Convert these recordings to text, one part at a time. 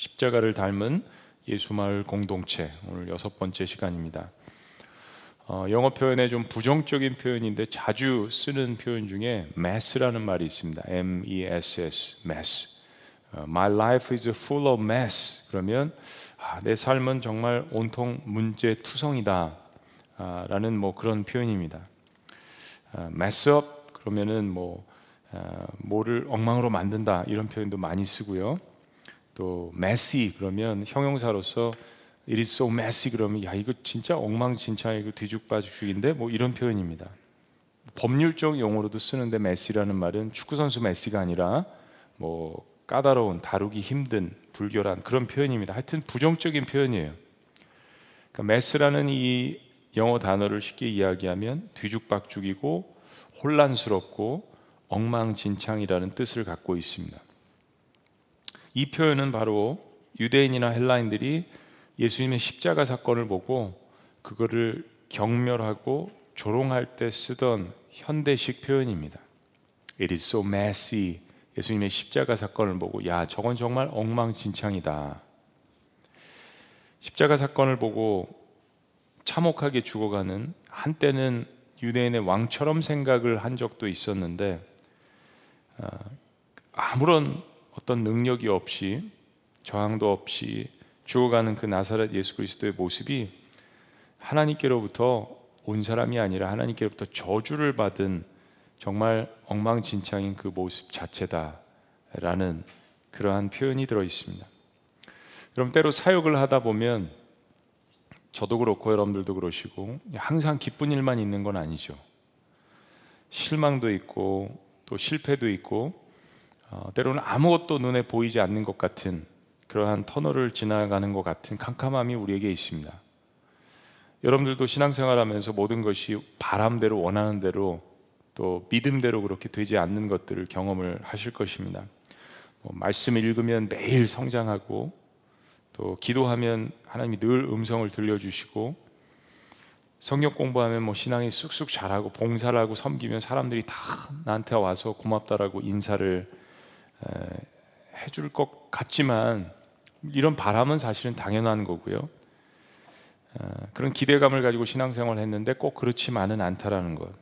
십자가를 닮은 예수마을 공동체 오늘 여섯 번째 시간입니다. 어, 영어 표현에 좀 부정적인 표현인데 자주 쓰는 표현 중에 mess라는 말이 있습니다. M-E-S-S, mess. 어, My life is full of mess. 그러면 아, 내 삶은 정말 온통 문제 투성이다. 아, 라는 뭐 그런 표현입니다. 아, mess up 그러면은 뭐 아, 뭐를 엉망으로 만든다 이런 표현도 많이 쓰고요. 또 messy 그러면 형용사로서 it is so messy 그러면 야 이거 진짜 엉망진창이고 뒤죽박죽인데 뭐 이런 표현입니다. 법률적 용어로도 쓰는데 메시라는 말은 축구 선수 메시가 아니라 뭐 까다로운 다루기 힘든 불결한 그런 표현입니다. 하여튼 부정적인 표현이에요. 그러니까 메스라는 이 영어 단어를 쉽게 이야기하면 뒤죽박죽이고 혼란스럽고 엉망진창이라는 뜻을 갖고 있습니다. 이 표현은 바로 유대인이나 헬라인들이 예수님의 십자가 사건을 보고 그거를 경멸하고 조롱할 때 쓰던 현대식 표현입니다. It is so messy. 예수님의 십자가 사건을 보고 야 저건 정말 엉망진창이다. 십자가 사건을 보고 참혹하게 죽어가는 한때는 유대인의 왕처럼 생각을 한 적도 있었는데 아무런 어떤 능력이 없이 저항도 없이 죽어가는 그 나사렛 예수 그리스도의 모습이 하나님께로부터 온 사람이 아니라 하나님께로부터 저주를 받은 정말 엉망진창인 그 모습 자체다라는 그러한 표현이 들어 있습니다. 그럼 때로 사역을 하다 보면 저도 그렇고 여러분들도 그러시고 항상 기쁜 일만 있는 건 아니죠. 실망도 있고 또 실패도 있고 어, 때로는 아무것도 눈에 보이지 않는 것 같은 그러한 터널을 지나가는 것 같은 캄캄함이 우리에게 있습니다. 여러분들도 신앙생활하면서 모든 것이 바람대로 원하는 대로 또 믿음대로 그렇게 되지 않는 것들을 경험을 하실 것입니다. 뭐 말씀 읽으면 매일 성장하고 또 기도하면 하나님이 늘 음성을 들려주시고 성역 공부하면 뭐 신앙이 쑥쑥 자라고 봉사를 하고 섬기면 사람들이 다 나한테 와서 고맙다라고 인사를 해줄 것 같지만 이런 바람은 사실은 당연한 거고요. 그런 기대감을 가지고 신앙생활을 했는데 꼭 그렇지만은 않다라는 것.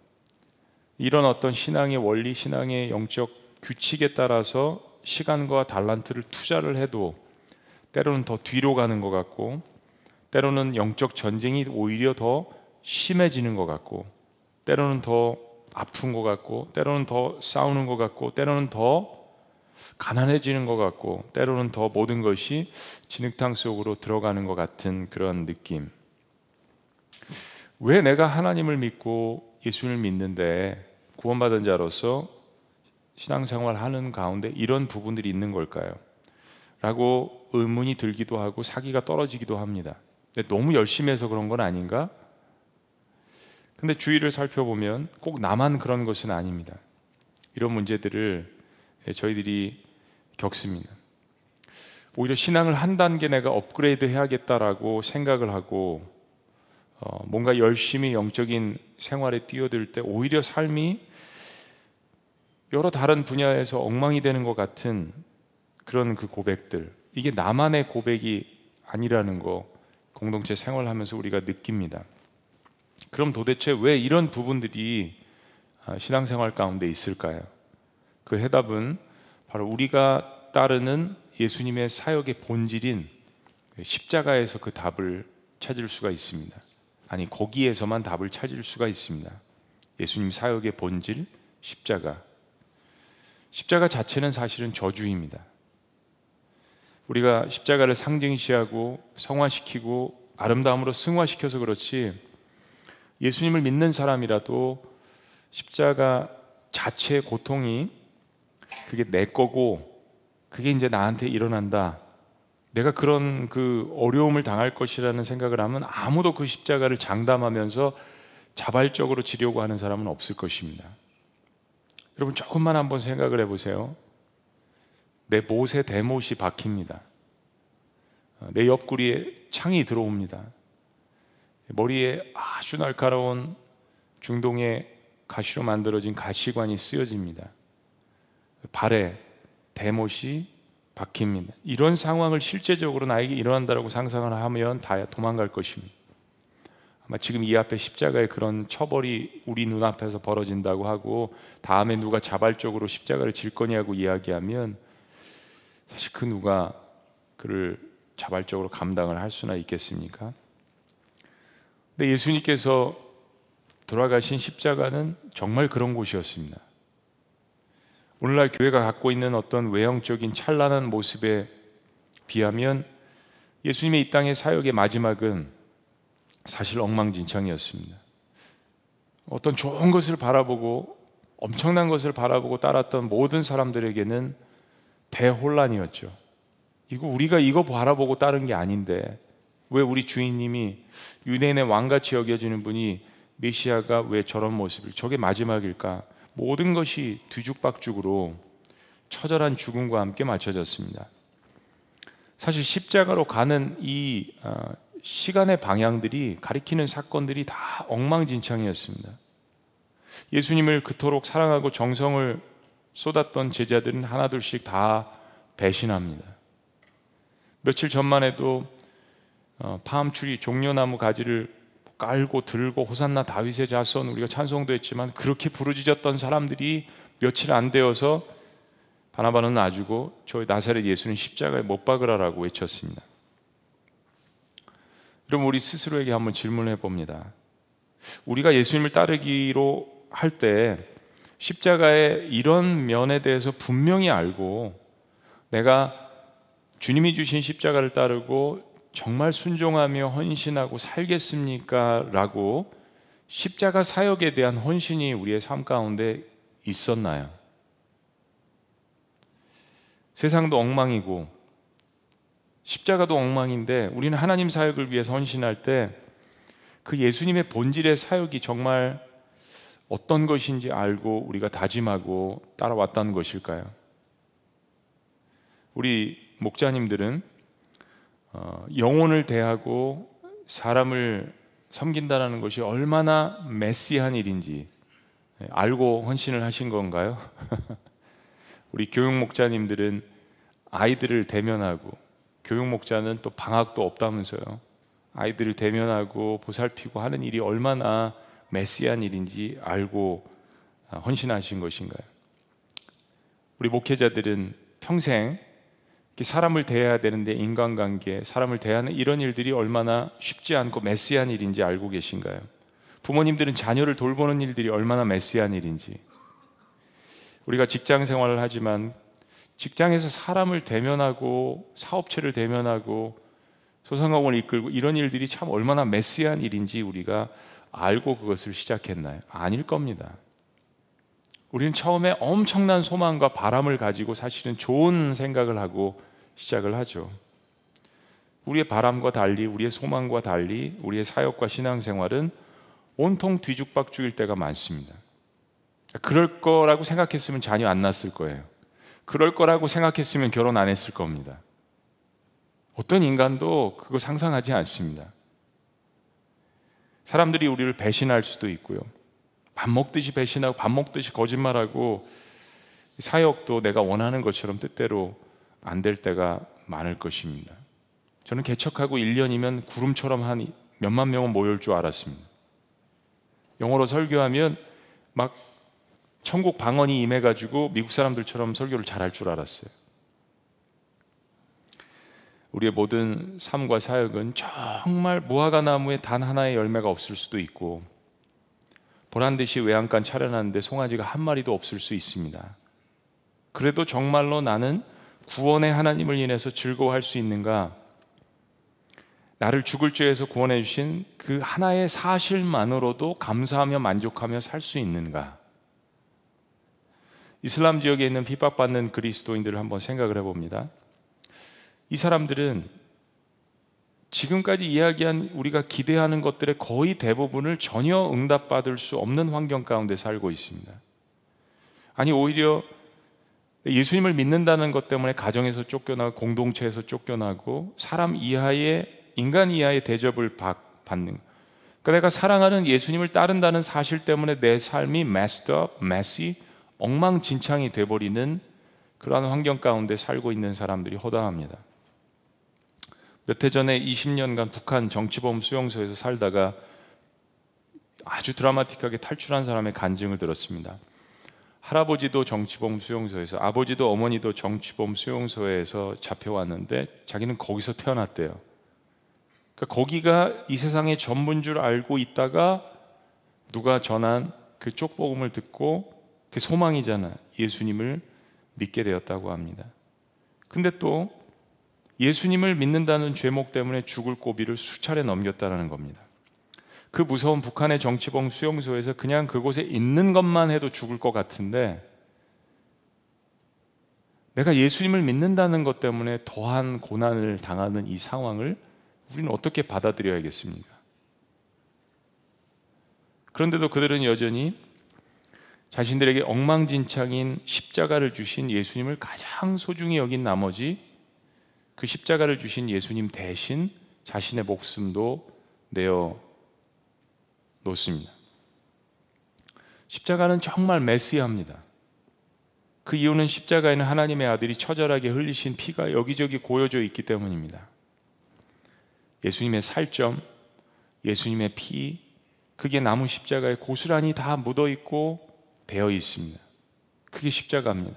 이런 어떤 신앙의 원리, 신앙의 영적 규칙에 따라서 시간과 달란트를 투자를 해도 때로는 더 뒤로 가는 것 같고, 때로는 영적 전쟁이 오히려 더 심해지는 것 같고, 때로는 더 아픈 것 같고, 때로는 더 싸우는 것 같고, 때로는 더 가난해지는 것 같고 때로는 더 모든 것이 진흙탕 속으로 들어가는 것 같은 그런 느낌. 왜 내가 하나님을 믿고 예수를 믿는데 구원받은 자로서 신앙생활 하는 가운데 이런 부분들이 있는 걸까요? 라고 의문이 들기도 하고 사기가 떨어지기도 합니다. 너무 열심히 해서 그런 건 아닌가? 근데 주위를 살펴보면 꼭 나만 그런 것은 아닙니다. 이런 문제들을 예, 저희들이 겪습니다. 오히려 신앙을 한 단계 내가 업그레이드 해야겠다라고 생각을 하고 어, 뭔가 열심히 영적인 생활에 뛰어들 때 오히려 삶이 여러 다른 분야에서 엉망이 되는 것 같은 그런 그 고백들 이게 나만의 고백이 아니라는 거 공동체 생활하면서 우리가 느낍니다. 그럼 도대체 왜 이런 부분들이 아, 신앙생활 가운데 있을까요? 그 해답은 바로 우리가 따르는 예수님의 사역의 본질인 십자가에서 그 답을 찾을 수가 있습니다. 아니, 거기에서만 답을 찾을 수가 있습니다. 예수님 사역의 본질, 십자가. 십자가 자체는 사실은 저주입니다. 우리가 십자가를 상징시하고 성화시키고 아름다움으로 승화시켜서 그렇지 예수님을 믿는 사람이라도 십자가 자체의 고통이 그게 내 거고 그게 이제 나한테 일어난다. 내가 그런 그 어려움을 당할 것이라는 생각을 하면 아무도 그 십자가를 장담하면서 자발적으로 지려고 하는 사람은 없을 것입니다. 여러분 조금만 한번 생각을 해보세요. 내 못에 대못이 박힙니다. 내 옆구리에 창이 들어옵니다. 머리에 아주 날카로운 중동의 가시로 만들어진 가시관이 쓰여집니다. 발에 대못이 박힙니다. 이런 상황을 실제적으로 나에게 일어난다라고 상상을 하면 다 도망갈 것입니다. 아마 지금 이 앞에 십자가의 그런 처벌이 우리 눈앞에서 벌어진다고 하고 다음에 누가 자발적으로 십자가를 질 거냐고 이야기하면 사실 그 누가 그를 자발적으로 감당을 할 수나 있겠습니까? 근데 예수님께서 돌아가신 십자가는 정말 그런 곳이었습니다. 오늘날 교회가 갖고 있는 어떤 외형적인 찬란한 모습에 비하면 예수님의 이 땅의 사역의 마지막은 사실 엉망진창이었습니다. 어떤 좋은 것을 바라보고 엄청난 것을 바라보고 따랐던 모든 사람들에게는 대혼란이었죠. 이거 우리가 이거 바라보고 따른 게 아닌데 왜 우리 주인님이 유대인의 왕같이 여겨지는 분이 메시아가 왜 저런 모습을 저게 마지막일까? 모든 것이 뒤죽박죽으로 처절한 죽음과 함께 맞춰졌습니다. 사실 십자가로 가는 이 어, 시간의 방향들이 가리키는 사건들이 다 엉망진창이었습니다. 예수님을 그토록 사랑하고 정성을 쏟았던 제자들은 하나둘씩 다 배신합니다. 며칠 전만 해도 어, 파암추리 종려나무 가지를 깔고 들고 호산나 다윗의 자손 우리가 찬송도 했지만 그렇게 부르짖었던 사람들이 며칠 안 되어서 바나바는 놔주고 저 나사렛 예수는 십자가에 못 박으라라고 외쳤습니다. 그럼 우리 스스로에게 한번 질문해 봅니다. 우리가 예수님을 따르기로 할 때 십자가의 이런 면에 대해서 분명히 알고 내가 주님이 주신 십자가를 따르고 정말 순종하며 헌신하고 살겠습니까? 라고 십자가 사역에 대한 헌신이 우리의 삶 가운데 있었나요? 세상도 엉망이고 십자가도 엉망인데 우리는 하나님 사역을 위해서 헌신할 때 그 예수님의 본질의 사역이 정말 어떤 것인지 알고 우리가 다짐하고 따라왔다는 것일까요? 우리 목자님들은 어, 영혼을 대하고 사람을 섬긴다는 것이 얼마나 메시한 일인지 예, 알고 헌신을 하신 건가요? 우리 교육 목자님들은 아이들을 대면하고 교육 목자는 또 방학도 없다면서요. 아이들을 대면하고 보살피고 하는 일이 얼마나 메시한 일인지 알고 아, 헌신하신 것인가요? 우리 목회자들은 평생 사람을 대해야 되는데 인간관계, 사람을 대하는 이런 일들이 얼마나 쉽지 않고 메시한 일인지 알고 계신가요? 부모님들은 자녀를 돌보는 일들이 얼마나 메시한 일인지. 우리가 직장 생활을 하지만 직장에서 사람을 대면하고 사업체를 대면하고 소상공을 이끌고 이런 일들이 참 얼마나 메시한 일인지 우리가 알고 그것을 시작했나요? 아닐 겁니다. 우리는 처음에 엄청난 소망과 바람을 가지고 사실은 좋은 생각을 하고 시작을 하죠. 우리의 바람과 달리, 우리의 소망과 달리, 우리의 사역과 신앙생활은 온통 뒤죽박죽일 때가 많습니다. 그럴 거라고 생각했으면 자녀 안 낳았을 거예요. 그럴 거라고 생각했으면 결혼 안 했을 겁니다. 어떤 인간도 그거 상상하지 않습니다. 사람들이 우리를 배신할 수도 있고요. 밥 먹듯이 배신하고 밥 먹듯이 거짓말하고 사역도 내가 원하는 것처럼 뜻대로 안 될 때가 많을 것입니다. 저는 개척하고 1년이면 구름처럼 한 몇만 명은 모일 줄 알았습니다. 영어로 설교하면 막 천국 방언이 임해가지고 미국 사람들처럼 설교를 잘할 줄 알았어요. 우리의 모든 삶과 사역은 정말 무화과 나무에 단 하나의 열매가 없을 수도 있고 보란 듯이 외양간 차려놨는데 송아지가 한 마리도 없을 수 있습니다. 그래도 정말로 나는 구원의 하나님을 인해서 즐거워할 수 있는가? 나를 죽을 죄에서 구원해 주신 그 하나의 사실만으로도 감사하며 만족하며 살 수 있는가? 이슬람 지역에 있는 핍박받는 그리스도인들을 한번 생각을 해봅니다. 이 사람들은 지금까지 이야기한 우리가 기대하는 것들의 거의 대부분을 전혀 응답받을 수 없는 환경 가운데 살고 있습니다. 아니, 오히려 예수님을 믿는다는 것 때문에 가정에서 쫓겨나고 공동체에서 쫓겨나고 사람 이하의 인간 이하의 대접을 받는 그러니까 내가 사랑하는 예수님을 따른다는 사실 때문에 내 삶이 messed up, messy, 엉망진창이 돼버리는 그러한 환경 가운데 살고 있는 사람들이 허다합니다. 몇 해 전에 20년간 북한 정치범 수용소에서 살다가 아주 드라마틱하게 탈출한 사람의 간증을 들었습니다. 할아버지도 정치범 수용소에서 아버지도 어머니도 정치범 수용소에서 잡혀왔는데 자기는 거기서 태어났대요. 그러니까 거기가 이 세상의 전부인 줄 알고 있다가 누가 전한 그 쪽복음을 듣고 그 소망이잖아. 예수님을 믿게 되었다고 합니다. 근데 또 예수님을 믿는다는 죄목 때문에 죽을 고비를 수차례 넘겼다는 겁니다. 그 무서운 북한의 정치범 수용소에서 그냥 그곳에 있는 것만 해도 죽을 것 같은데 내가 예수님을 믿는다는 것 때문에 더한 고난을 당하는 이 상황을 우리는 어떻게 받아들여야겠습니까? 그런데도 그들은 여전히 자신들에게 엉망진창인 십자가를 주신 예수님을 가장 소중히 여긴 나머지 그 십자가를 주신 예수님 대신 자신의 목숨도 내어 놓습니다. 십자가는 정말 메시합니다. 그 이유는 십자가에는 하나님의 아들이 처절하게 흘리신 피가 여기저기 고여져 있기 때문입니다. 예수님의 살점, 예수님의 피, 그게 나무 십자가에 고스란히 다 묻어 있고 되어 있습니다. 그게 십자가입니다.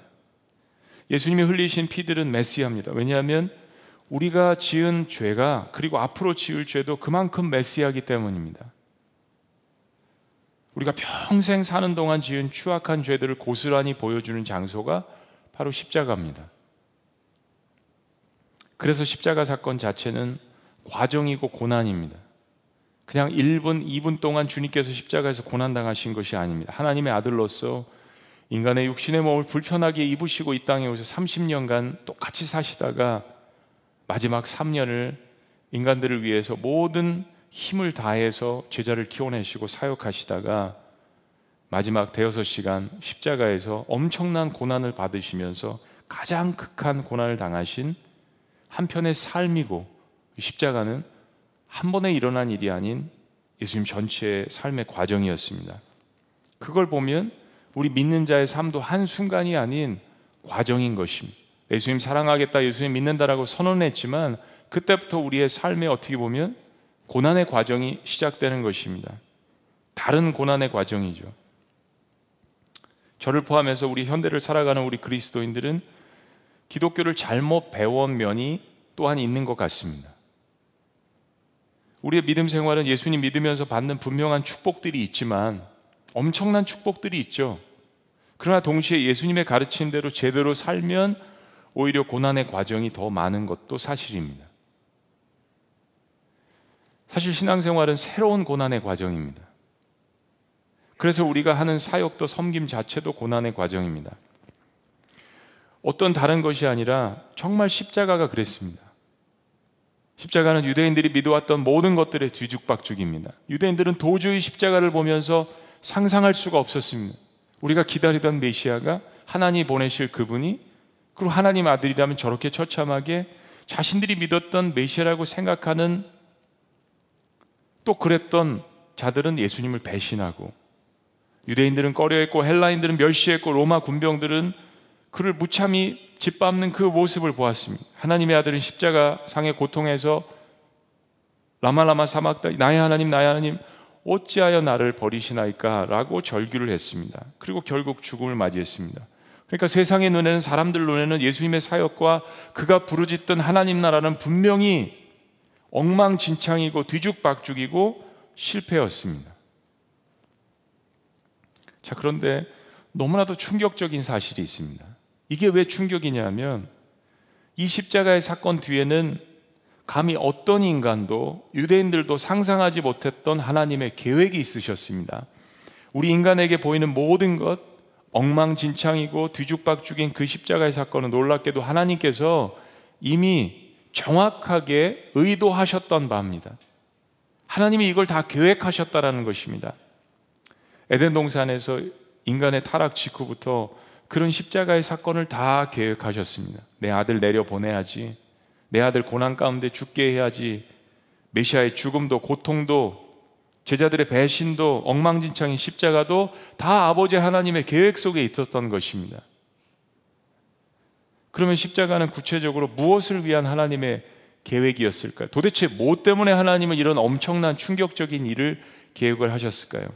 예수님이 흘리신 피들은 메시아입니다. 왜냐하면 우리가 지은 죄가 그리고 앞으로 지을 죄도 그만큼 메시아기 때문입니다. 우리가 평생 사는 동안 지은 추악한 죄들을 고스란히 보여주는 장소가 바로 십자가입니다. 그래서 십자가 사건 자체는 과정이고 고난입니다. 그냥 1분, 2분 동안 주님께서 십자가에서 고난당하신 것이 아닙니다. 하나님의 아들로서 인간의 육신의 몸을 불편하게 입으시고 이 땅에 오셔 30년간 똑같이 사시다가 마지막 3년을 인간들을 위해서 모든 힘을 다해서 제자를 키워내시고 사역하시다가 마지막 대여섯 시간 십자가에서 엄청난 고난을 받으시면서 가장 극한 고난을 당하신 한편의 삶이고 십자가는 한 번에 일어난 일이 아닌 예수님 전체의 삶의 과정이었습니다. 그걸 보면 우리 믿는 자의 삶도 한순간이 아닌 과정인 것입니다. 예수님 사랑하겠다, 예수님 믿는다라고 선언했지만 그때부터 우리의 삶에 어떻게 보면 고난의 과정이 시작되는 것입니다. 다른 고난의 과정이죠. 저를 포함해서 우리 현대를 살아가는 우리 그리스도인들은 기독교를 잘못 배운 면이 또한 있는 것 같습니다. 우리의 믿음 생활은 예수님 믿으면서 받는 분명한 축복들이 있지만 엄청난 축복들이 있죠. 그러나 동시에 예수님의 가르친 대로 제대로 살면 오히려 고난의 과정이 더 많은 것도 사실입니다. 사실 신앙생활은 새로운 고난의 과정입니다. 그래서 우리가 하는 사역도 섬김 자체도 고난의 과정입니다. 어떤 다른 것이 아니라 정말 십자가가 그랬습니다. 십자가는 유대인들이 믿어왔던 모든 것들의 뒤죽박죽입니다. 유대인들은 도저히 십자가를 보면서 상상할 수가 없었습니다. 우리가 기다리던 메시아가 하나님 보내실 그분이 그리고 하나님 아들이라면 저렇게 처참하게 자신들이 믿었던 메시아라고 생각하는 또 그랬던 자들은 예수님을 배신하고 유대인들은 꺼려했고 헬라인들은 멸시했고 로마 군병들은 그를 무참히 짓밟는 그 모습을 보았습니다. 하나님의 아들은 십자가 상의 고통에서 라마라마 사막다 나의 하나님 나의 하나님 어찌하여 나를 버리시나이까 라고 절규를 했습니다. 그리고 결국 죽음을 맞이했습니다. 그러니까 세상의 눈에는 사람들 눈에는 예수님의 사역과 그가 부르짖던 하나님 나라는 분명히 엉망진창이고 뒤죽박죽이고 실패였습니다. 자, 그런데 너무나도 충격적인 사실이 있습니다. 이게 왜 충격이냐면 이 십자가의 사건 뒤에는 감히 어떤 인간도 유대인들도 상상하지 못했던 하나님의 계획이 있으셨습니다. 우리 인간에게 보이는 모든 것 엉망진창이고 뒤죽박죽인 그 십자가의 사건은 놀랍게도 하나님께서 이미 정확하게 의도하셨던 바입니다. 하나님이 이걸 다 계획하셨다라는 것입니다. 에덴 동산에서 인간의 타락 직후부터 그런 십자가의 사건을 다 계획하셨습니다. 내 아들 내려 보내야지. 내 아들 고난 가운데 죽게 해야지. 메시아의 죽음도 고통도 제자들의 배신도 엉망진창인 십자가도 다 아버지 하나님의 계획 속에 있었던 것입니다. 그러면 십자가는 구체적으로 무엇을 위한 하나님의 계획이었을까요? 도대체 뭐 때문에 하나님은 이런 엄청난 충격적인 일을 계획을 하셨을까요?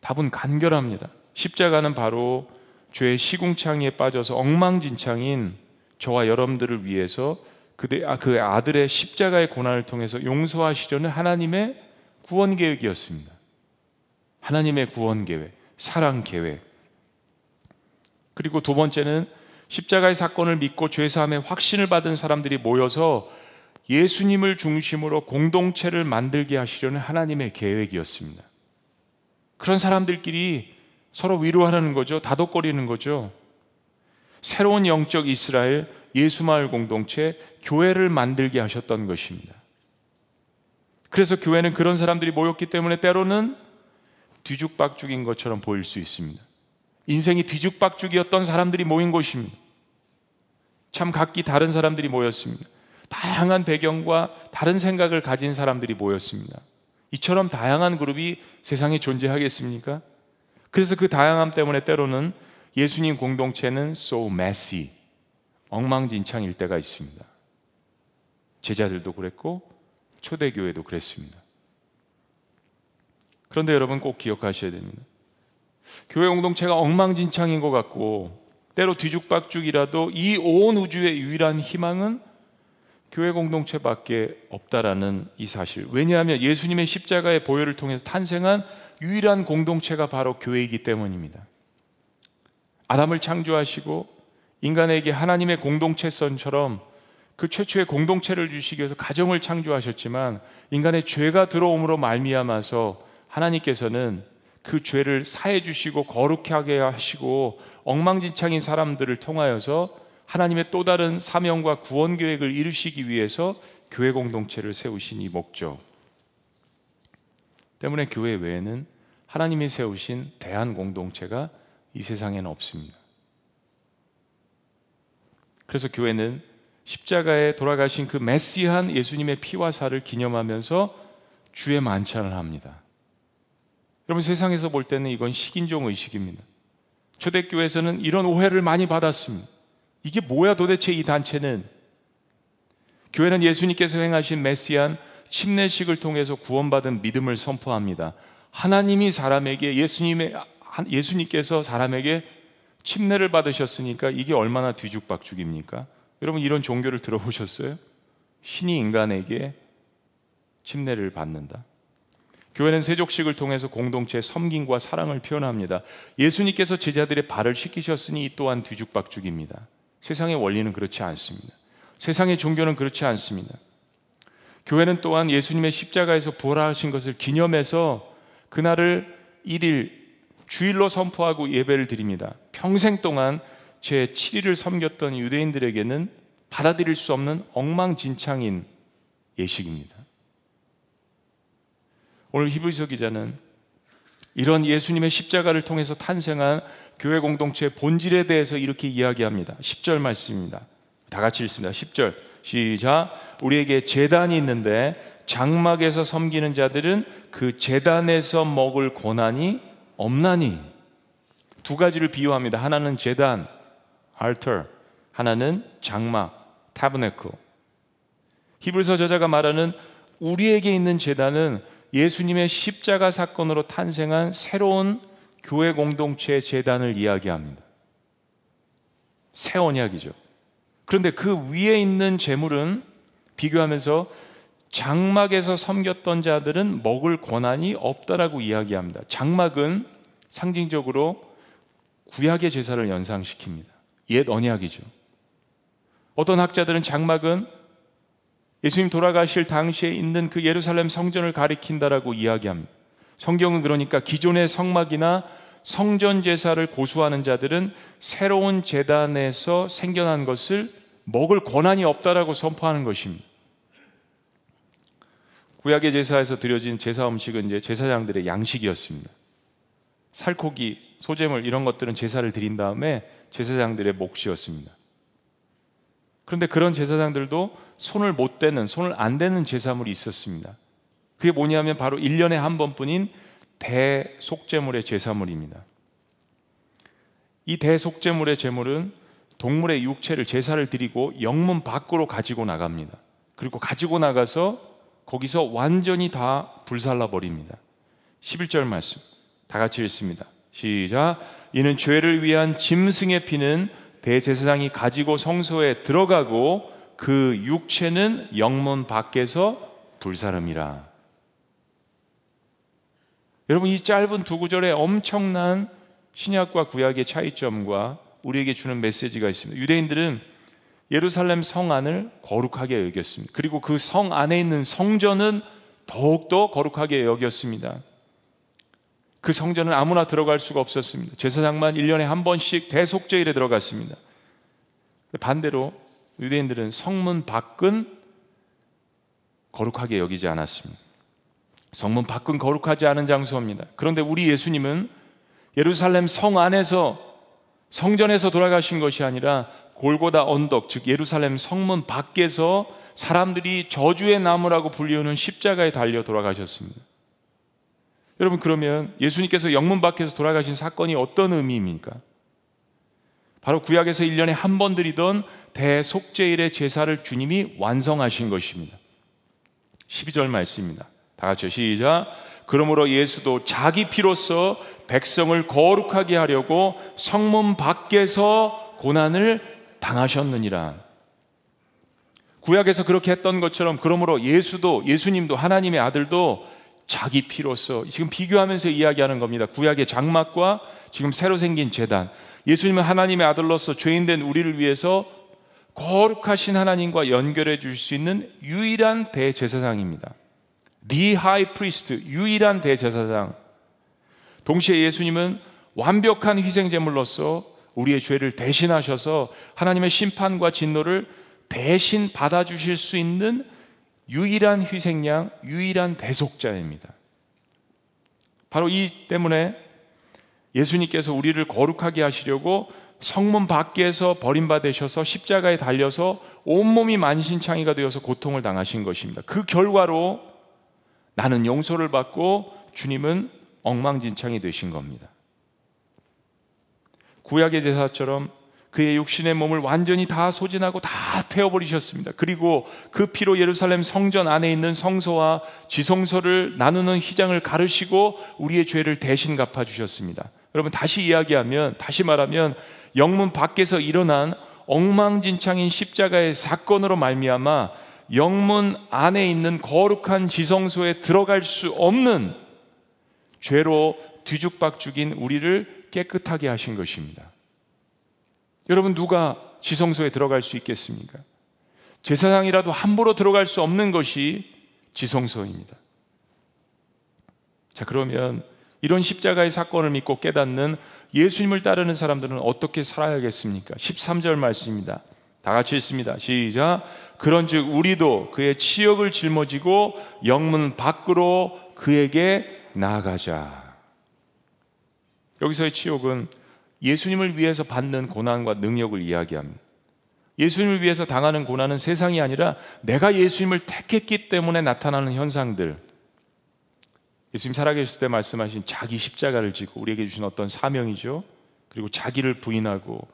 답은 간결합니다. 십자가는 바로 죄의 시궁창에 빠져서 엉망진창인 저와 여러분들을 위해서 그대, 아, 그 아들의 십자가의 고난을 통해서 용서하시려는 하나님의 구원 계획이었습니다. 하나님의 구원 계획, 사랑 계획. 그리고 두 번째는 십자가의 사건을 믿고 죄사함의 확신을 받은 사람들이 모여서 예수님을 중심으로 공동체를 만들게 하시려는 하나님의 계획이었습니다. 그런 사람들끼리 서로 위로하라는 거죠. 다독거리는 거죠. 새로운 영적 이스라엘 예수마을 공동체 교회를 만들게 하셨던 것입니다. 그래서 교회는 그런 사람들이 모였기 때문에 때로는 뒤죽박죽인 것처럼 보일 수 있습니다. 인생이 뒤죽박죽이었던 사람들이 모인 곳입니다. 참 각기 다른 사람들이 모였습니다. 다양한 배경과 다른 생각을 가진 사람들이 모였습니다. 이처럼 다양한 그룹이 세상에 존재하겠습니까? 그래서 그 다양함 때문에 때로는 예수님 공동체는 so messy, 엉망진창일 때가 있습니다. 제자들도 그랬고 초대교회도 그랬습니다. 그런데 여러분 꼭 기억하셔야 됩니다. 교회 공동체가 엉망진창인 것 같고 때로 뒤죽박죽이라도 이 온 우주의 유일한 희망은 교회 공동체밖에 없다라는 이 사실. 왜냐하면 예수님의 십자가의 보혈을 통해서 탄생한 유일한 공동체가 바로 교회이기 때문입니다. 아담을 창조하시고 인간에게 하나님의 공동체선처럼 그 최초의 공동체를 주시기 위해서 가정을 창조하셨지만 인간의 죄가 들어옴으로 말미암아서 하나님께서는 그 죄를 사해 주시고 거룩하게 하시고 엉망진창인 사람들을 통하여서 하나님의 또 다른 사명과 구원 계획을 이루시기 위해서 교회 공동체를 세우신 이 목적 때문에 교회 외에는 하나님이 세우신 대한 공동체가 이 세상에는 없습니다. 그래서 교회는 십자가에 돌아가신 그 메시한 예수님의 피와 살을 기념하면서 주의 만찬을 합니다. 여러분 세상에서 볼 때는 이건 식인종 의식입니다. 초대교회에서는 이런 오해를 많이 받았습니다. 이게 뭐야 도대체 이 단체는? 교회는 예수님께서 행하신 메시안 침례식을 통해서 구원받은 믿음을 선포합니다. 하나님이 사람에게 예수님의 예수님께서 사람에게 침례를 받으셨으니까 이게 얼마나 뒤죽박죽입니까? 여러분 이런 종교를 들어보셨어요? 신이 인간에게 침례를 받는다. 교회는 세족식을 통해서 공동체의 섬김과 사랑을 표현합니다. 예수님께서 제자들의 발을 씻기셨으니 이 또한 뒤죽박죽입니다. 세상의 원리는 그렇지 않습니다. 세상의 종교는 그렇지 않습니다. 교회는 또한 예수님의 십자가에서 부활하신 것을 기념해서 그날을 일일 주일로 선포하고 예배를 드립니다. 평생 동안 제 7일을 섬겼던 유대인들에게는 받아들일 수 없는 엉망진창인 예식입니다. 오늘 히브리서 기자는 이런 예수님의 십자가를 통해서 탄생한 교회 공동체의 본질에 대해서 이렇게 이야기합니다. 10절 말씀입니다. 다 같이 읽습니다. 10절. 시작. 우리에게 재단이 있는데 장막에서 섬기는 자들은 그 재단에서 먹을 고난이 없나니 두 가지를 비유합니다. 하나는 재단, altar, 하나는 장막, tabernacle. 히브리서 저자가 말하는 우리에게 있는 재단은 예수님의 십자가 사건으로 탄생한 새로운 교회 공동체의 재단을 이야기합니다. 새 언약이죠. 그런데 그 위에 있는 재물은 비교하면서 장막에서 섬겼던 자들은 먹을 권한이 없다라고 이야기합니다. 장막은 상징적으로 구약의 제사를 연상시킵니다. 옛 언약이죠. 어떤 학자들은 장막은 예수님 돌아가실 당시에 있는 그 예루살렘 성전을 가리킨다라고 이야기합니다. 성경은 그러니까 기존의 성막이나 성전 제사를 고수하는 자들은 새로운 재단에서 생겨난 것을 먹을 권한이 없다라고 선포하는 것입니다. 구약의 제사에서 드려진 제사 음식은 이제 제사장들의 양식이었습니다. 살코기, 소재물 이런 것들은 제사를 드린 다음에 제사장들의 몫이었습니다. 그런데 그런 제사장들도 손을 못 대는, 손을 안 대는 제사물이 있었습니다. 그게 뭐냐면 바로 1년에 한 번뿐인 대속제물의 제사물입니다. 이 대속제물의 제물은 동물의 육체를 제사를 드리고 영문 밖으로 가지고 나갑니다. 그리고 가지고 나가서 거기서 완전히 다 불살라 버립니다. 11절 말씀 다 같이 읽습니다. 시작. 이는 죄를 위한 짐승의 피는 대제사장이 가지고 성소에 들어가고 그 육체는 영문 밖에서 불사름이라. 여러분 이 짧은 두 구절에 엄청난 신약과 구약의 차이점과 우리에게 주는 메시지가 있습니다. 유대인들은 예루살렘 성 안을 거룩하게 여겼습니다. 그리고 그 성 안에 있는 성전은 더욱더 거룩하게 여겼습니다. 그 성전은 아무나 들어갈 수가 없었습니다. 제사장만 1년에 한 번씩 대속제일에 들어갔습니다. 반대로 유대인들은 성문 밖은 거룩하게 여기지 않았습니다. 성문 밖은 거룩하지 않은 장소입니다. 그런데 우리 예수님은 예루살렘 성 안에서 성전에서 돌아가신 것이 아니라 골고다 언덕, 즉 예루살렘 성문 밖에서 사람들이 저주의 나무라고 불리우는 십자가에 달려 돌아가셨습니다. 여러분 그러면 예수님께서 영문 밖에서 돌아가신 사건이 어떤 의미입니까? 바로 구약에서 1년에 한 번 드리던 대속제일의 제사를 주님이 완성하신 것입니다. 12절 말씀입니다. 다 같이 시작. 그러므로 예수도 자기 피로서 백성을 거룩하게 하려고 성문 밖에서 고난을 당하셨느니라. 구약에서 그렇게 했던 것처럼 그러므로 예수도 예수님도 하나님의 아들도 자기 피로서 지금 비교하면서 이야기하는 겁니다. 구약의 장막과 지금 새로 생긴 재단. 예수님은 하나님의 아들로서 죄인된 우리를 위해서 거룩하신 하나님과 연결해 줄 수 있는 유일한 대제사장입니다. The High Priest, 유일한 대제사장. 동시에 예수님은 완벽한 희생제물로서 우리의 죄를 대신하셔서 하나님의 심판과 진노를 대신 받아주실 수 있는 유일한 희생양, 유일한 대속자입니다. 바로 이 때문에 예수님께서 우리를 거룩하게 하시려고 성문 밖에서 버림받으셔서 십자가에 달려서 온몸이 만신창이가 되어서 고통을 당하신 것입니다. 그 결과로 나는 용서를 받고 주님은 엉망진창이 되신 겁니다. 구약의 제사처럼 그의 육신의 몸을 완전히 다 소진하고 다 태워버리셨습니다. 그리고 그 피로 예루살렘 성전 안에 있는 성소와 지성소를 나누는 휘장을 가르시고 우리의 죄를 대신 갚아주셨습니다. 여러분 다시 이야기하면 다시 말하면 영문 밖에서 일어난 엉망진창인 십자가의 사건으로 말미암아 영문 안에 있는 거룩한 지성소에 들어갈 수 없는 죄로 뒤죽박죽인 우리를 깨끗하게 하신 것입니다. 여러분 누가 지성소에 들어갈 수 있겠습니까? 제사장이라도 함부로 들어갈 수 없는 것이 지성소입니다. 자, 그러면 이런 십자가의 사건을 믿고 깨닫는 예수님을 따르는 사람들은 어떻게 살아야겠습니까? 13절 말씀입니다. 다 같이 읽습니다. 시작. 그런즉 우리도 그의 치욕을 짊어지고 영문 밖으로 그에게 나아가자. 여기서의 치욕은 예수님을 위해서 받는 고난과 능력을 이야기합니다. 예수님을 위해서 당하는 고난은 세상이 아니라 내가 예수님을 택했기 때문에 나타나는 현상들. 예수님 살아계실 때 말씀하신 자기 십자가를 지고 우리에게 주신 어떤 사명이죠. 그리고 자기를 부인하고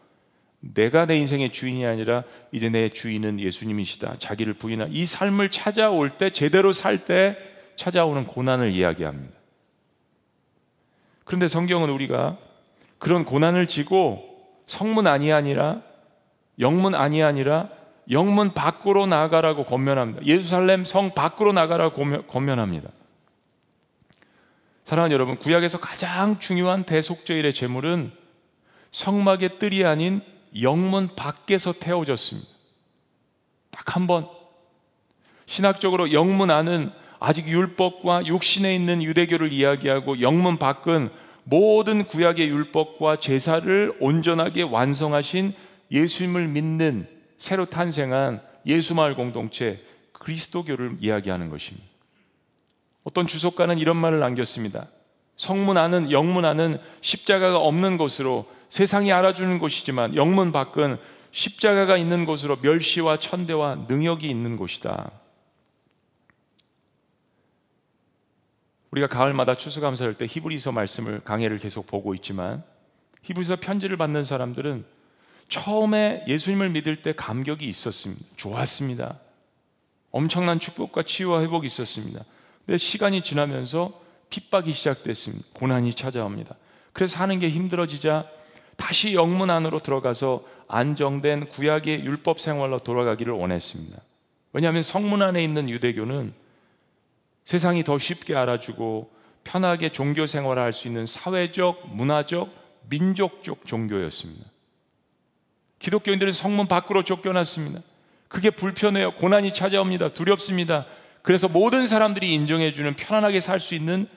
내가 내 인생의 주인이 아니라 이제 내 주인은 예수님이시다. 자기를 부인한 이 삶을 찾아올 때 제대로 살 때 찾아오는 고난을 이야기합니다. 그런데 성경은 우리가 그런 고난을 지고 성문 안이 아니라 영문 안이 아니라 영문 밖으로 나가라고 권면합니다. 예루살렘 성 밖으로 나가라고 권면합니다. 사랑하는 여러분, 구약에서 가장 중요한 대속죄일의 제물은 성막의 뜰이 아닌 영문 밖에서 태워졌습니다. 딱 한 번. 신학적으로 영문 안은 아직 율법과 육신에 있는 유대교를 이야기하고 영문 밖은 모든 구약의 율법과 제사를 온전하게 완성하신 예수님을 믿는 새로 탄생한 예수마을 공동체 그리스도교를 이야기하는 것입니다. 어떤 주석가는 이런 말을 남겼습니다. 성문 안은 영문 안은 십자가가 없는 곳으로 세상이 알아주는 곳이지만 영문 밖은 십자가가 있는 곳으로 멸시와 천대와 능력이 있는 곳이다. 우리가 가을마다 추수감사할 때 히브리서 말씀을 강해를 계속 보고 있지만 히브리서 편지를 받는 사람들은 처음에 예수님을 믿을 때 감격이 있었습니다. 좋았습니다. 엄청난 축복과 치유와 회복이 있었습니다. 근데 시간이 지나면서 핍박이 시작됐습니다. 고난이 찾아옵니다. 그래서 사는 게 힘들어지자 다시 영문 안으로 들어가서 안정된 구약의 율법 생활로 돌아가기를 원했습니다. 왜냐하면 성문 안에 있는 유대교는 세상이 더 쉽게 알아주고 편하게 종교 생활을 할 수 있는 사회적, 문화적, 민족적 종교였습니다. 기독교인들은 성문 밖으로 쫓겨났습니다. 그게 불편해요. 고난이 찾아옵니다. 두렵습니다. 그래서 모든 사람들이 인정해주는 편안하게 살 수 있는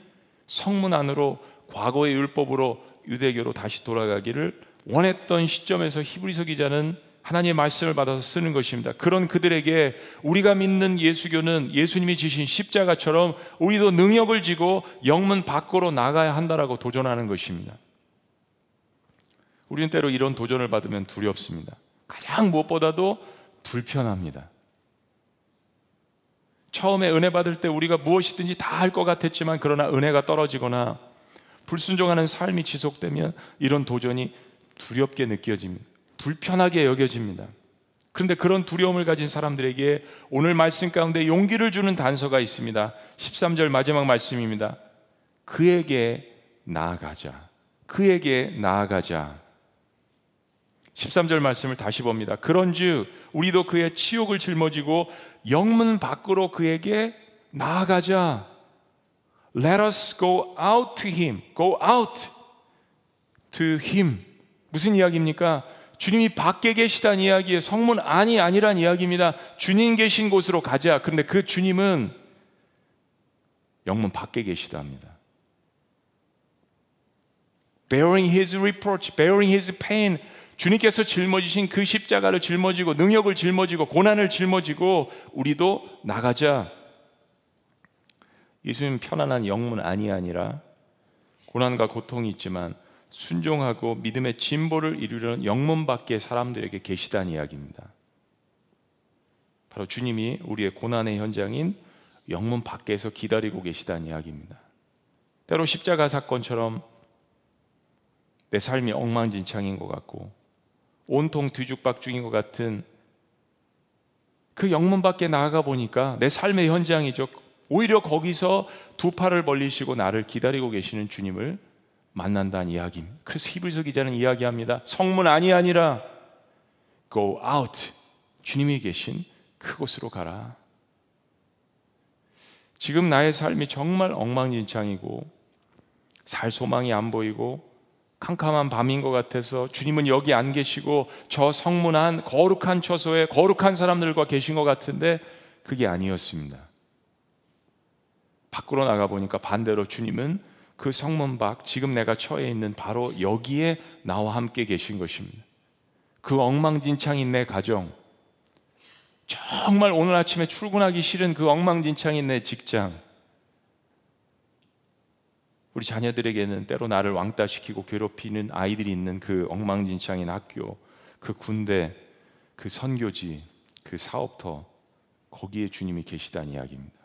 성문 안으로 과거의 율법으로 유대교로 다시 돌아가기를 원했던 시점에서 히브리서 기자는 하나님의 말씀을 받아서 쓰는 것입니다. 그런 그들에게 우리가 믿는 예수교는 예수님이 지신 십자가처럼 우리도 능력을 지고 영문 밖으로 나가야 한다라고 도전하는 것입니다. 우리는 때로 이런 도전을 받으면 두렵습니다. 가장 무엇보다도 불편합니다. 처음에 은혜 받을 때 우리가 무엇이든지 다 할 것 같았지만 그러나 은혜가 떨어지거나 불순종하는 삶이 지속되면 이런 도전이 두렵게 느껴집니다. 불편하게 여겨집니다. 그런데 그런 두려움을 가진 사람들에게 오늘 말씀 가운데 용기를 주는 단서가 있습니다. 13절 마지막 말씀입니다. 그에게 나아가자. 그에게 나아가자. 13절 말씀을 다시 봅니다. 그런즉 우리도 그의 치욕을 짊어지고 영문 밖으로 그에게 나아가자. Let us go out to him. Go out to him. 무슨 이야기입니까? 주님이 밖에 계시다는 이야기에 성문 안이 아니란 이야기입니다. 주님 계신 곳으로 가자. 그런데 그 주님은 영문 밖에 계시답니다. bearing his reproach, bearing his pain. 주님께서 짊어지신 그 십자가를 짊어지고 능력을 짊어지고 고난을 짊어지고 우리도 나가자. 예수님 편안한 영문 안이 아니라 고난과 고통이 있지만 순종하고 믿음의 진보를 이루려는 영문 밖의 사람들에게 계시다는 이야기입니다. 바로 주님이 우리의 고난의 현장인 영문 밖에서 기다리고 계시다는 이야기입니다. 때로 십자가 사건처럼 내 삶이 엉망진창인 것 같고 온통 뒤죽박죽인 것 같은 그 영문 밖에 나아가 보니까 내 삶의 현장이죠. 오히려 거기서 두 팔을 벌리시고 나를 기다리고 계시는 주님을 만난다는 이야기입니다. 그래서 히브리서 기자는 이야기합니다. 성문 안이 아니라 go out. 주님이 계신 그곳으로 가라. 지금 나의 삶이 정말 엉망진창이고 살 소망이 안 보이고 캄캄한 밤인 것 같아서 주님은 여기 안 계시고 저 성문 안 거룩한 처소에 거룩한 사람들과 계신 것 같은데 그게 아니었습니다. 밖으로 나가 보니까 반대로 주님은 그 성문 밖 지금 내가 처해 있는 바로 여기에 나와 함께 계신 것입니다. 그 엉망진창인 내 가정, 정말 오늘 아침에 출근하기 싫은 그 엉망진창인 내 직장, 우리 자녀들에게는 때로 나를 왕따시키고 괴롭히는 아이들이 있는 그 엉망진창인 학교, 그 군대, 그 선교지, 그 사업터, 거기에 주님이 계시다는 이야기입니다.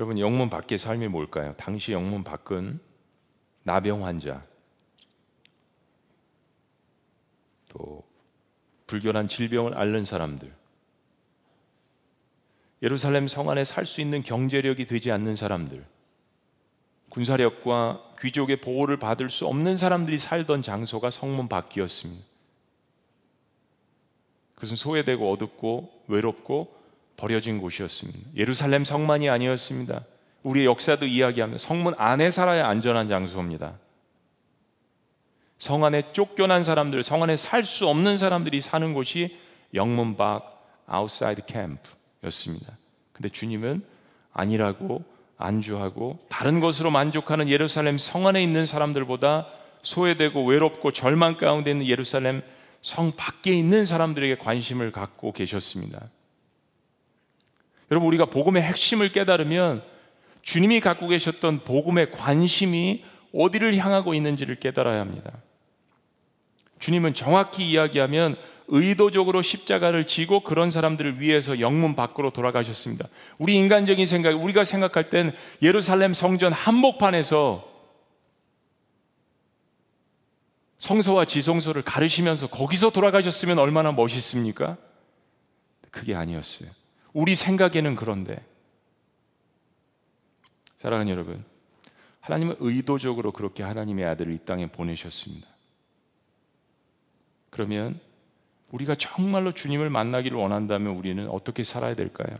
여러분 영문 밖의 삶이 뭘까요? 당시 영문 밖은 나병 환자 또 불결한 질병을 앓는 사람들 예루살렘 성 안에 살 수 있는 경제력이 되지 않는 사람들 군사력과 귀족의 보호를 받을 수 없는 사람들이 살던 장소가 성문 밖이었습니다. 그것은 소외되고 어둡고 외롭고 버려진 곳이었습니다. 예루살렘 성만이 아니었습니다. 우리의 역사도 이야기하면 성문 안에 살아야 안전한 장소입니다. 성 안에 쫓겨난 사람들, 성 안에 살 수 없는 사람들이 사는 곳이 영문 밖 outside camp였습니다. 근데 주님은 아니라고 안주하고 다른 것으로 만족하는 예루살렘 성 안에 있는 사람들보다 소외되고 외롭고 절망 가운데 있는 예루살렘 성 밖에 있는 사람들에게 관심을 갖고 계셨습니다. 여러분 우리가 복음의 핵심을 깨달으면 주님이 갖고 계셨던 복음의 관심이 어디를 향하고 있는지를 깨달아야 합니다. 주님은 정확히 이야기하면 의도적으로 십자가를 지고 그런 사람들을 위해서 영문 밖으로 돌아가셨습니다. 우리 인간적인 생각, 우리가 생각할 땐 예루살렘 성전 한복판에서 성소와 지성소를 가르시면서 거기서 돌아가셨으면 얼마나 멋있습니까? 그게 아니었어요. 우리 생각에는 그런데. 사랑하는 여러분, 하나님은 의도적으로 그렇게 하나님의 아들을 이 땅에 보내셨습니다. 그러면 우리가 정말로 주님을 만나기를 원한다면 우리는 어떻게 살아야 될까요?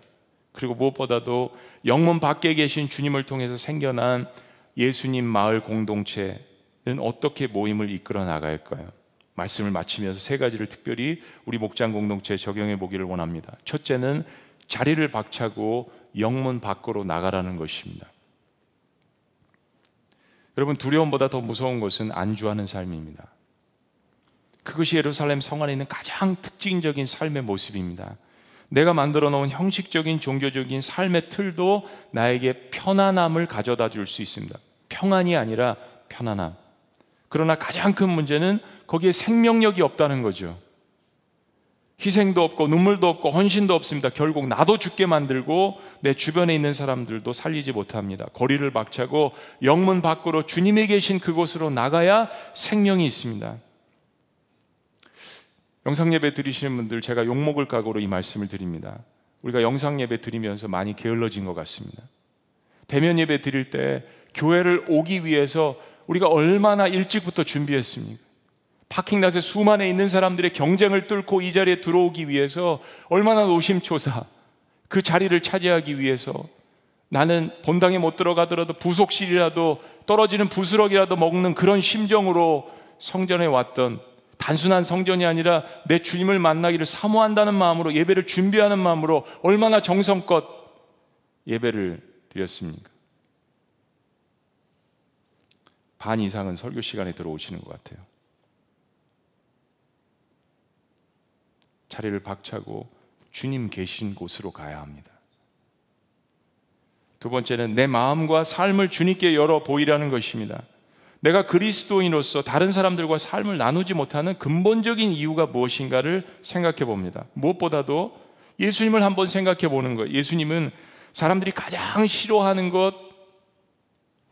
그리고 무엇보다도 영문 밖에 계신 주님을 통해서 생겨난 예수님 마을 공동체는 어떻게 모임을 이끌어 나갈까요? 말씀을 마치면서 세 가지를 특별히 우리 목장 공동체에 적용해 보기를 원합니다. 첫째는 자리를 박차고 영문 밖으로 나가라는 것입니다. 여러분 두려움보다 더 무서운 것은 안주하는 삶입니다. 그것이 예루살렘 성 안에 있는 가장 특징적인 삶의 모습입니다. 내가 만들어 놓은 형식적인 종교적인 삶의 틀도 나에게 편안함을 가져다 줄 수 있습니다. 평안이 아니라 편안함. 그러나 가장 큰 문제는 거기에 생명력이 없다는 거죠. 희생도 없고 눈물도 없고 헌신도 없습니다. 결국 나도 죽게 만들고 내 주변에 있는 사람들도 살리지 못합니다. 거리를 박차고 영문 밖으로 주님이 계신 그곳으로 나가야 생명이 있습니다. 영상 예배 드리시는 분들 제가 욕먹을 각오로 이 말씀을 드립니다. 우리가 영상 예배 드리면서 많이 게을러진 것 같습니다. 대면 예배 드릴 때 교회를 오기 위해서 우리가 얼마나 일찍부터 준비했습니까? 파킹닷에 수만에 있는 사람들의 경쟁을 뚫고 이 자리에 들어오기 위해서 얼마나 노심초사 그 자리를 차지하기 위해서 나는 본당에 못 들어가더라도 부속실이라도 떨어지는 부스럭이라도 먹는 그런 심정으로 성전에 왔던 단순한 성전이 아니라 내 주님을 만나기를 사모한다는 마음으로 예배를 준비하는 마음으로 얼마나 정성껏 예배를 드렸습니까? 반 이상은 설교 시간에 들어오시는 것 같아요. 자리를 박차고 주님 계신 곳으로 가야 합니다. 두 번째는 내 마음과 삶을 주님께 열어 보이라는 것입니다. 내가 그리스도인으로서 다른 사람들과 삶을 나누지 못하는 근본적인 이유가 무엇인가를 생각해 봅니다. 무엇보다도 예수님을 한번 생각해 보는 거예요. 예수님은 사람들이 가장 싫어하는 것,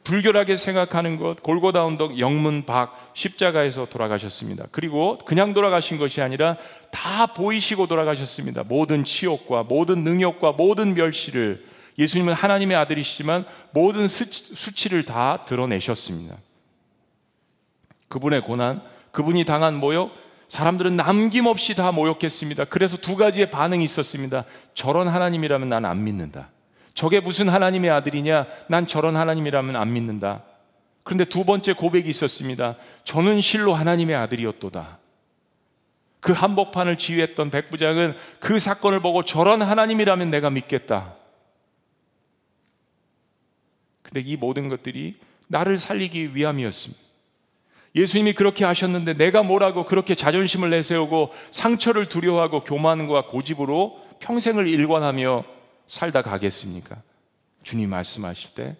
불결하게 생각하는 것, 골고다 언덕 영문 박 십자가에서 돌아가셨습니다. 그리고 그냥 돌아가신 것이 아니라 다 보이시고 돌아가셨습니다. 모든 치욕과 모든 능욕과 모든 멸시를 예수님은 하나님의 아들이시지만 모든 수치를 다 드러내셨습니다. 그분의 고난, 그분이 당한 모욕, 사람들은 남김없이 다 모욕했습니다. 그래서 두 가지의 반응이 있었습니다. 저런 하나님이라면 난 안 믿는다. 저게 무슨 하나님의 아들이냐? 난 저런 하나님이라면 안 믿는다. 그런데 두 번째 고백이 있었습니다. 저는 실로 하나님의 아들이었도다. 그 한복판을 지휘했던 백부장은 그 사건을 보고 저런 하나님이라면 내가 믿겠다. 근데 이 모든 것들이 나를 살리기 위함이었습니다. 예수님이 그렇게 하셨는데 내가 뭐라고 그렇게 자존심을 내세우고 상처를 두려워하고 교만과 고집으로 평생을 일관하며 살다 가겠습니까? 주님 말씀하실 때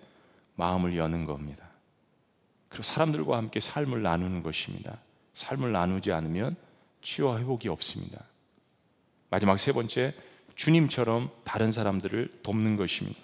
마음을 여는 겁니다. 그리고 사람들과 함께 삶을 나누는 것입니다. 삶을 나누지 않으면 치유와 회복이 없습니다. 마지막 세 번째, 주님처럼 다른 사람들을 돕는 것입니다.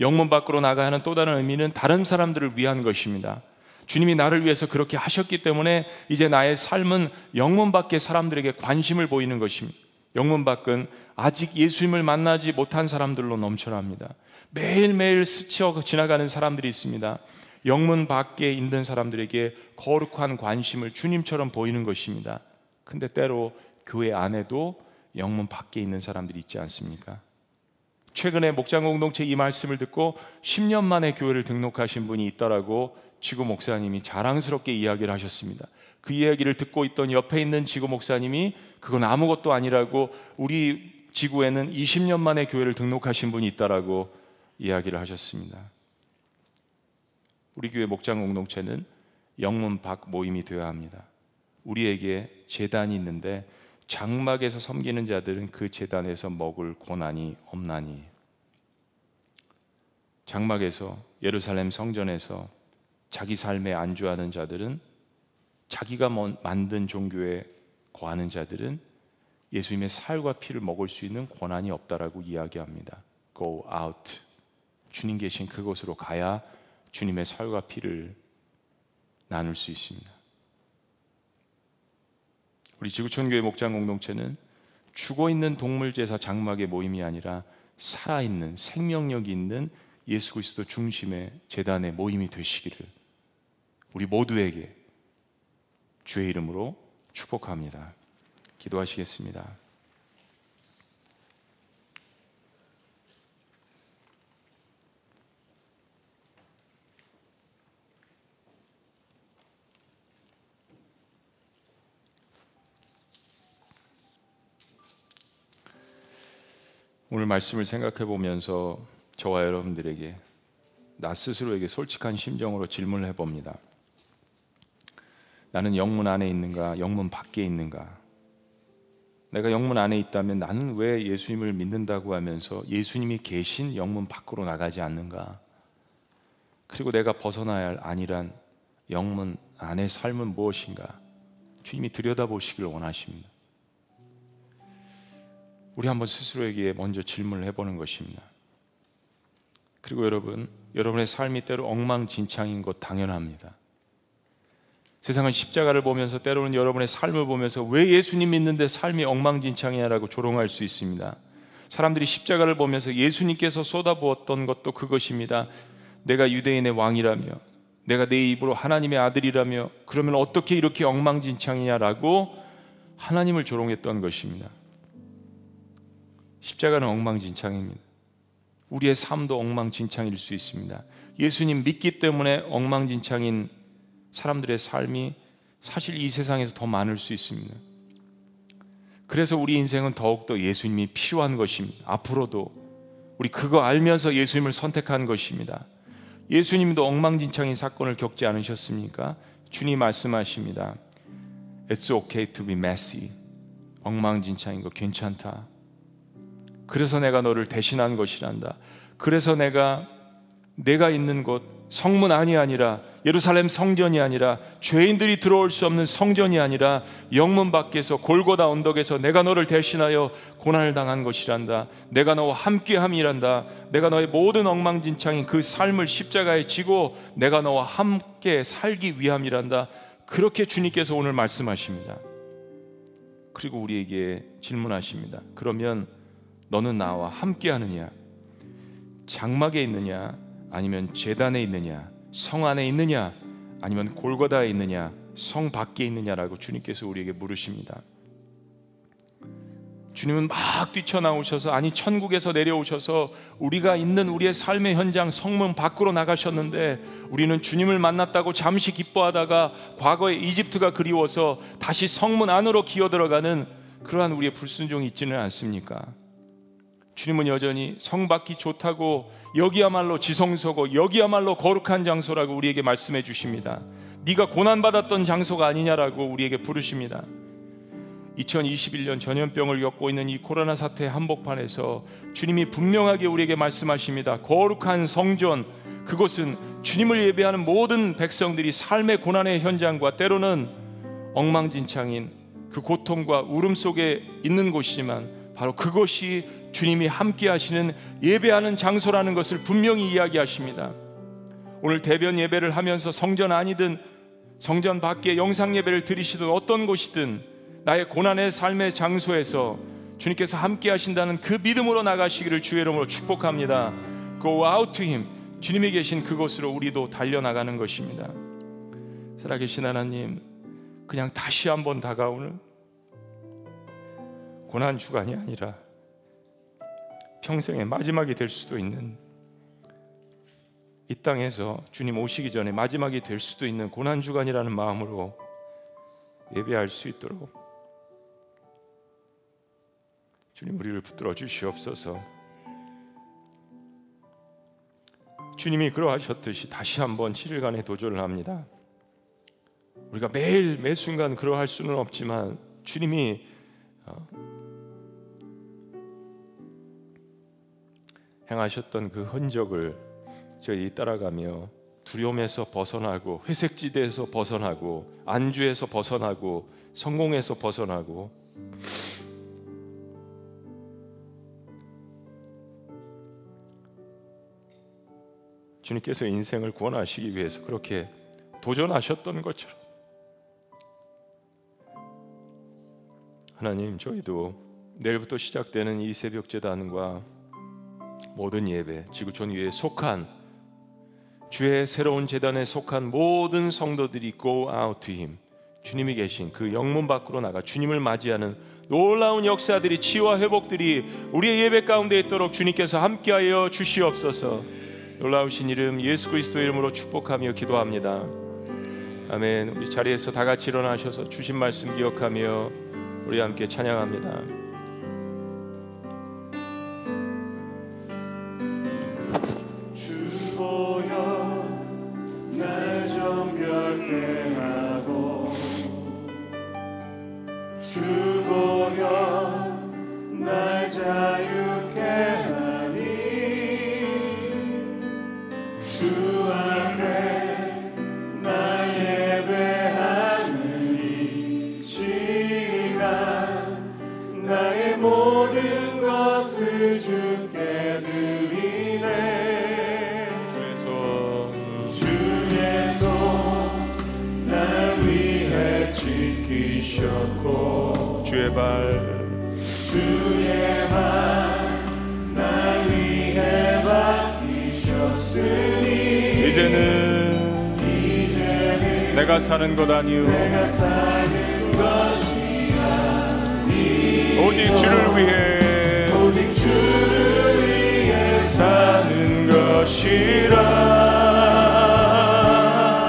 영문 밖으로 나가야 하는 또 다른 의미는 다른 사람들을 위한 것입니다. 주님이 나를 위해서 그렇게 하셨기 때문에 이제 나의 삶은 영문 밖의 사람들에게 관심을 보이는 것입니다. 영문 밖은 아직 예수님을 만나지 못한 사람들로 넘쳐납니다. 매일매일 스쳐 지나가는 사람들이 있습니다. 영문 밖에 있는 사람들에게 거룩한 관심을 주님처럼 보이는 것입니다. 근데 때로 교회 안에도 영문 밖에 있는 사람들이 있지 않습니까? 최근에 목장 공동체 이 말씀을 듣고 10년 만에 교회를 등록하신 분이 있더라고 지구 목사님이 자랑스럽게 이야기를 하셨습니다. 그 이야기를 듣고 있던 옆에 있는 지구 목사님이 그건 아무것도 아니라고 우리 지구에는 20년 만에 교회를 등록하신 분이 있다라고 이야기를 하셨습니다. 우리 교회 목장 공동체는 영문 밖 모임이 되어야 합니다. 우리에게 재단이 있는데 장막에서 섬기는 자들은 그 재단에서 먹을 고난이 없나니 장막에서 예루살렘 성전에서 자기 삶에 안주하는 자들은 자기가 만든 종교에 거하는 자들은 예수님의 살과 피를 먹을 수 있는 권한이 없다라고 이야기합니다. Go out. 주님 계신 그곳으로 가야 주님의 살과 피를 나눌 수 있습니다. 우리 지구촌 교회 목장 공동체는 죽어 있는 동물 제사 장막의 모임이 아니라 살아 있는 생명력이 있는 예수 그리스도 중심의 재단의 모임이 되시기를 우리 모두에게 주의 이름으로 축복합니다. 기도하시겠습니다. 오늘 말씀을 생각해 보면서 저와 여러분들에게 나 스스로에게 솔직한 심정으로 질문을 해봅니다. 나는 영문 안에 있는가, 영문 밖에 있는가? 내가 영문 안에 있다면 나는 왜 예수님을 믿는다고 하면서 예수님이 계신 영문 밖으로 나가지 않는가? 그리고 내가 벗어나야 할 아니란 영문 안의 삶은 무엇인가? 주님이 들여다보시길 원하십니다. 우리 한번 스스로에게 먼저 질문을 해보는 것입니다. 그리고 여러분, 여러분의 삶이 때로 엉망진창인 것 당연합니다. 세상은 십자가를 보면서 때로는 여러분의 삶을 보면서 왜 예수님 믿는데 삶이 엉망진창이냐라고 조롱할 수 있습니다. 사람들이 십자가를 보면서 예수님께서 쏟아부었던 것도 그것입니다. 내가 유대인의 왕이라며 내가 내 입으로 하나님의 아들이라며 그러면 어떻게 이렇게 엉망진창이냐라고 하나님을 조롱했던 것입니다. 십자가는 엉망진창입니다. 우리의 삶도 엉망진창일 수 있습니다. 예수님 믿기 때문에 엉망진창인 사람들의 삶이 사실 이 세상에서 더 많을 수 있습니다. 그래서 우리 인생은 더욱더 예수님이 필요한 것입니다. 앞으로도 우리 그거 알면서 예수님을 선택한 것입니다. 예수님도 엉망진창인 사건을 겪지 않으셨습니까? 주님 말씀하십니다. It's okay to be messy. 엉망진창인 거 괜찮다. 그래서 내가 너를 대신한 것이란다. 그래서 내가 내가 있는 곳 성문 안이 아니라 예루살렘 성전이 아니라 죄인들이 들어올 수 없는 성전이 아니라 영문 밖에서 골고다 언덕에서 내가 너를 대신하여 고난을 당한 것이란다. 내가 너와 함께함이란다. 내가 너의 모든 엉망진창인 그 삶을 십자가에 지고 내가 너와 함께 살기 위함이란다. 그렇게 주님께서 오늘 말씀하십니다. 그리고 우리에게 질문하십니다. 그러면 너는 나와 함께 하느냐? 장막에 있느냐? 아니면 재단에 있느냐? 성 안에 있느냐 아니면 골고다에 있느냐 성 밖에 있느냐라고 주님께서 우리에게 물으십니다. 주님은 막 뛰쳐나오셔서 아니 천국에서 내려오셔서 우리가 있는 우리의 삶의 현장 성문 밖으로 나가셨는데 우리는 주님을 만났다고 잠시 기뻐하다가 과거의 이집트가 그리워서 다시 성문 안으로 기어 들어가는 그러한 우리의 불순종이 있지는 않습니까? 주님은 여전히 성 밖이 좋다고 여기야말로 지성소고 여기야말로 거룩한 장소라고 우리에게 말씀해 주십니다. 네가 고난 받았던 장소가 아니냐라고 우리에게 부르십니다. 2021년 전염병을 겪고 있는 이 코로나 사태 한복판에서 주님이 분명하게 우리에게 말씀하십니다. 거룩한 성전 그곳은 주님을 예배하는 모든 백성들이 삶의 고난의 현장과 때로는 엉망진창인 그 고통과 울음 속에 있는 곳이지만 바로 그것이 주님이 함께 하시는 예배하는 장소라는 것을 분명히 이야기하십니다. 오늘 대변 예배를 하면서 성전 아니든 성전 밖에 영상 예배를 드리시든 어떤 곳이든 나의 고난의 삶의 장소에서 주님께서 함께 하신다는 그 믿음으로 나가시기를 주의 이름으로 축복합니다. Go out to him. 주님이 계신 그곳으로 우리도 달려나가는 것입니다. 살아계신 하나님, 그냥 다시 한번 다가오는 고난 주간이 아니라 평생의 마지막이 될 수도 있는 이 땅에서 주님 오시기 전에 마지막이 될 수도 있는 고난 주간이라는 마음으로 예배할 수 있도록 주님 우리를 붙들어 주시옵소서. 주님이 그러하셨듯이 다시 한번 7일간의 도전을 합니다. 우리가 매일 매 순간 그러할 수는 없지만 주님이 행하셨던 그 흔적을 저희 따라가며 두려움에서 벗어나고 회색 지대에서 벗어나고 안주에서 벗어나고 성공에서 벗어나고 주님께서 인생을 구원하시기 위해서 그렇게 도전하셨던 것처럼 하나님 저희도 내일부터 시작되는 이 새벽 재단과 모든 예배 지구촌 위에 속한 주의 새로운 재단에 속한 모든 성도들이 go out to him. 주님이 계신 그 영문 밖으로 나가 주님을 맞이하는 놀라운 역사들이 치유와 회복들이 우리의 예배 가운데 있도록 주님께서 함께하여 주시옵소서. 놀라우신 이름 예수 그리스도 이름으로 축복하며 기도합니다. 아멘. 우리 자리에서 다 같이 일어나셔서 주신 말씀 기억하며 우리 함께 찬양합니다 오직 주를 위해 오직 주를 위해 사는 것이라.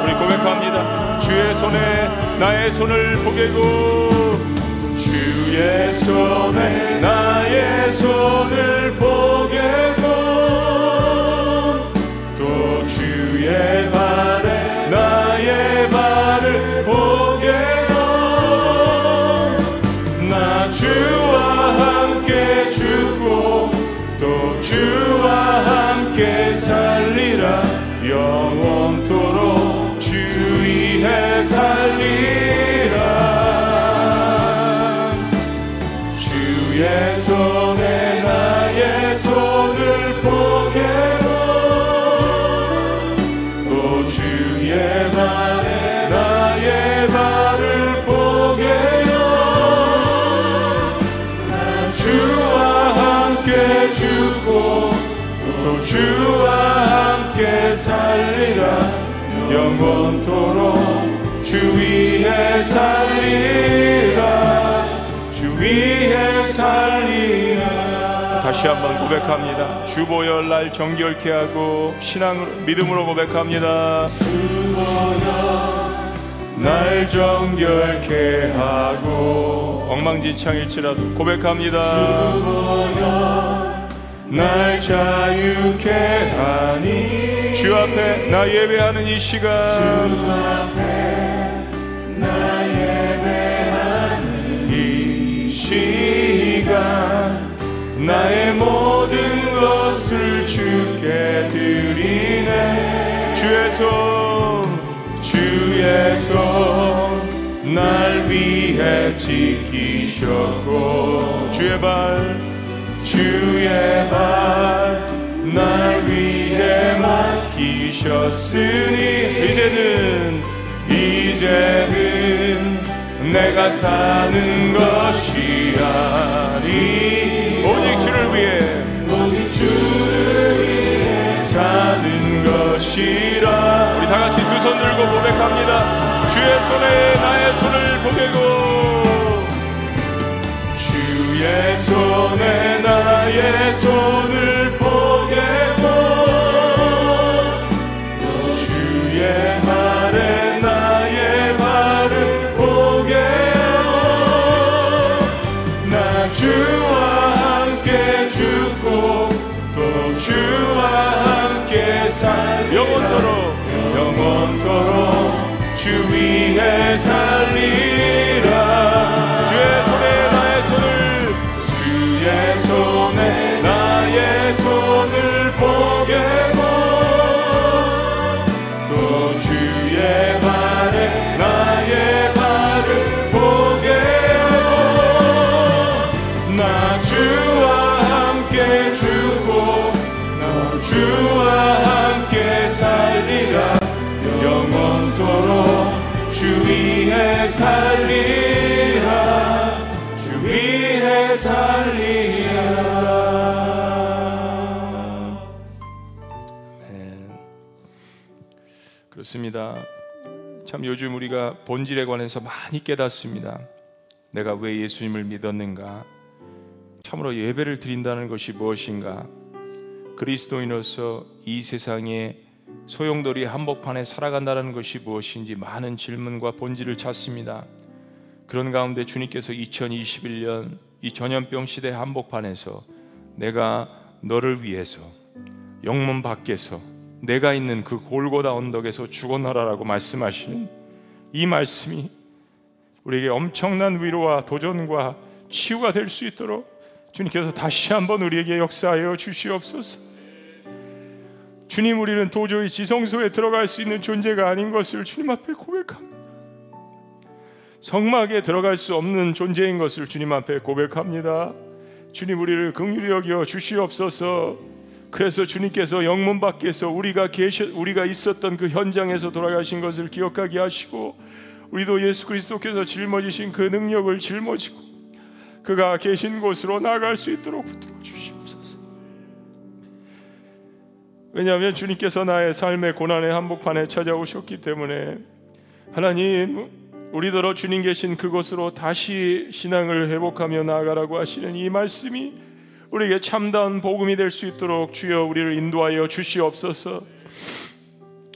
우리 고백합니다. 주의 손에 나의 손을 보게고 주의 손에 나의 손을 살리라. 영원토록 주 위에 살리라. 주 위에 살리라. 다시 한번 고백합니다. 주 보혈 날 정결케 하고 신앙으로 믿음으로 고백합니다. 날 정결케 하고 엉망진창일지라도 고백합니다 날 자유케 하니 주 앞에 나 예배하는 이 시간. 이 시간 나의 모든 것을 주께 드리네. 주의 손 주의 손 날 위해 지키셨고 주의 발 주의 발 날 위해 맡기셨으니 이제는 이제는 내가 사는 것이 아니. 오직 주를 위해 오직 주를 위해 사는 것이라. 우리 다 같이 두 손 들고 고백합니다. 주의 손에 나의 손을 보게고 주의 손에 나의 손을 보게고 그렇습니다. 참 요즘 우리가 본질에 관해서 많이 깨닫습니다. 내가 왜 예수님을 믿었는가? 참으로 예배를 드린다는 것이 무엇인가? 그리스도인으로서 이 세상에 소용돌이 한복판에 살아간다는 것이 무엇인지 많은 질문과 본질을 찾습니다. 그런 가운데 주님께서 2021년 이 전염병 시대 한복판에서 내가 너를 위해서 영문 밖에서 내가 있는 그 골고다 언덕에서 죽어나라라고 말씀하시는 이 말씀이 우리에게 엄청난 위로와 도전과 치유가 될 수 있도록 주님께서 다시 한번 우리에게 역사하여 주시옵소서. 주님 우리는 도저히 지성소에 들어갈 수 있는 존재가 아닌 것을 주님 앞에 고백합니다. 성막에 들어갈 수 없는 존재인 것을 주님 앞에 고백합니다. 주님 우리를 긍휼히 여겨 주시옵소서. 그래서 주님께서 영문 밖에서 우리가 계셔 우리가 있었던 그 현장에서 돌아가신 것을 기억하게 하시고 우리도 예수 그리스도께서 짊어지신 그 능력을 짊어지고 그가 계신 곳으로 나갈 수 있도록 붙들어 주시옵소서. 왜냐하면 주님께서 나의 삶의 고난의 한복판에 찾아오셨기 때문에 하나님 우리더러 주님 계신 그곳으로 다시 신앙을 회복하며 나아가라고 하시는 이 말씀이 우리에게 참다운 복음이 될 수 있도록 주여 우리를 인도하여 주시옵소서.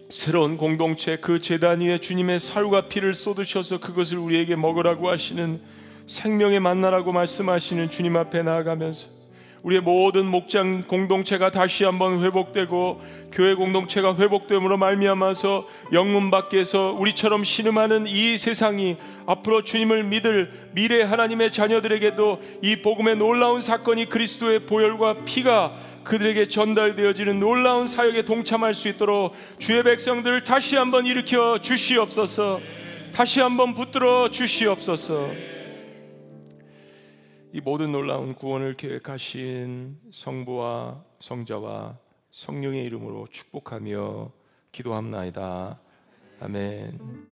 새로운 공동체 그 제단 위에 주님의 살과 피를 쏟으셔서 그것을 우리에게 먹으라고 하시는 생명의 만나라고 말씀하시는 주님 앞에 나아가면서 우리의 모든 목장 공동체가 다시 한번 회복되고 교회 공동체가 회복됨으로 말미암아서 영문 밖에서 우리처럼 신음하는 이 세상이 앞으로 주님을 믿을 미래 하나님의 자녀들에게도 이 복음의 놀라운 사건이 그리스도의 보혈과 피가 그들에게 전달되어지는 놀라운 사역에 동참할 수 있도록 주의 백성들을 다시 한번 일으켜 주시옵소서. 다시 한번 붙들어 주시옵소서. 이 모든 놀라운 구원을 계획하신 성부와 성자와 성령의 이름으로 축복하며 기도합나이다. 아멘.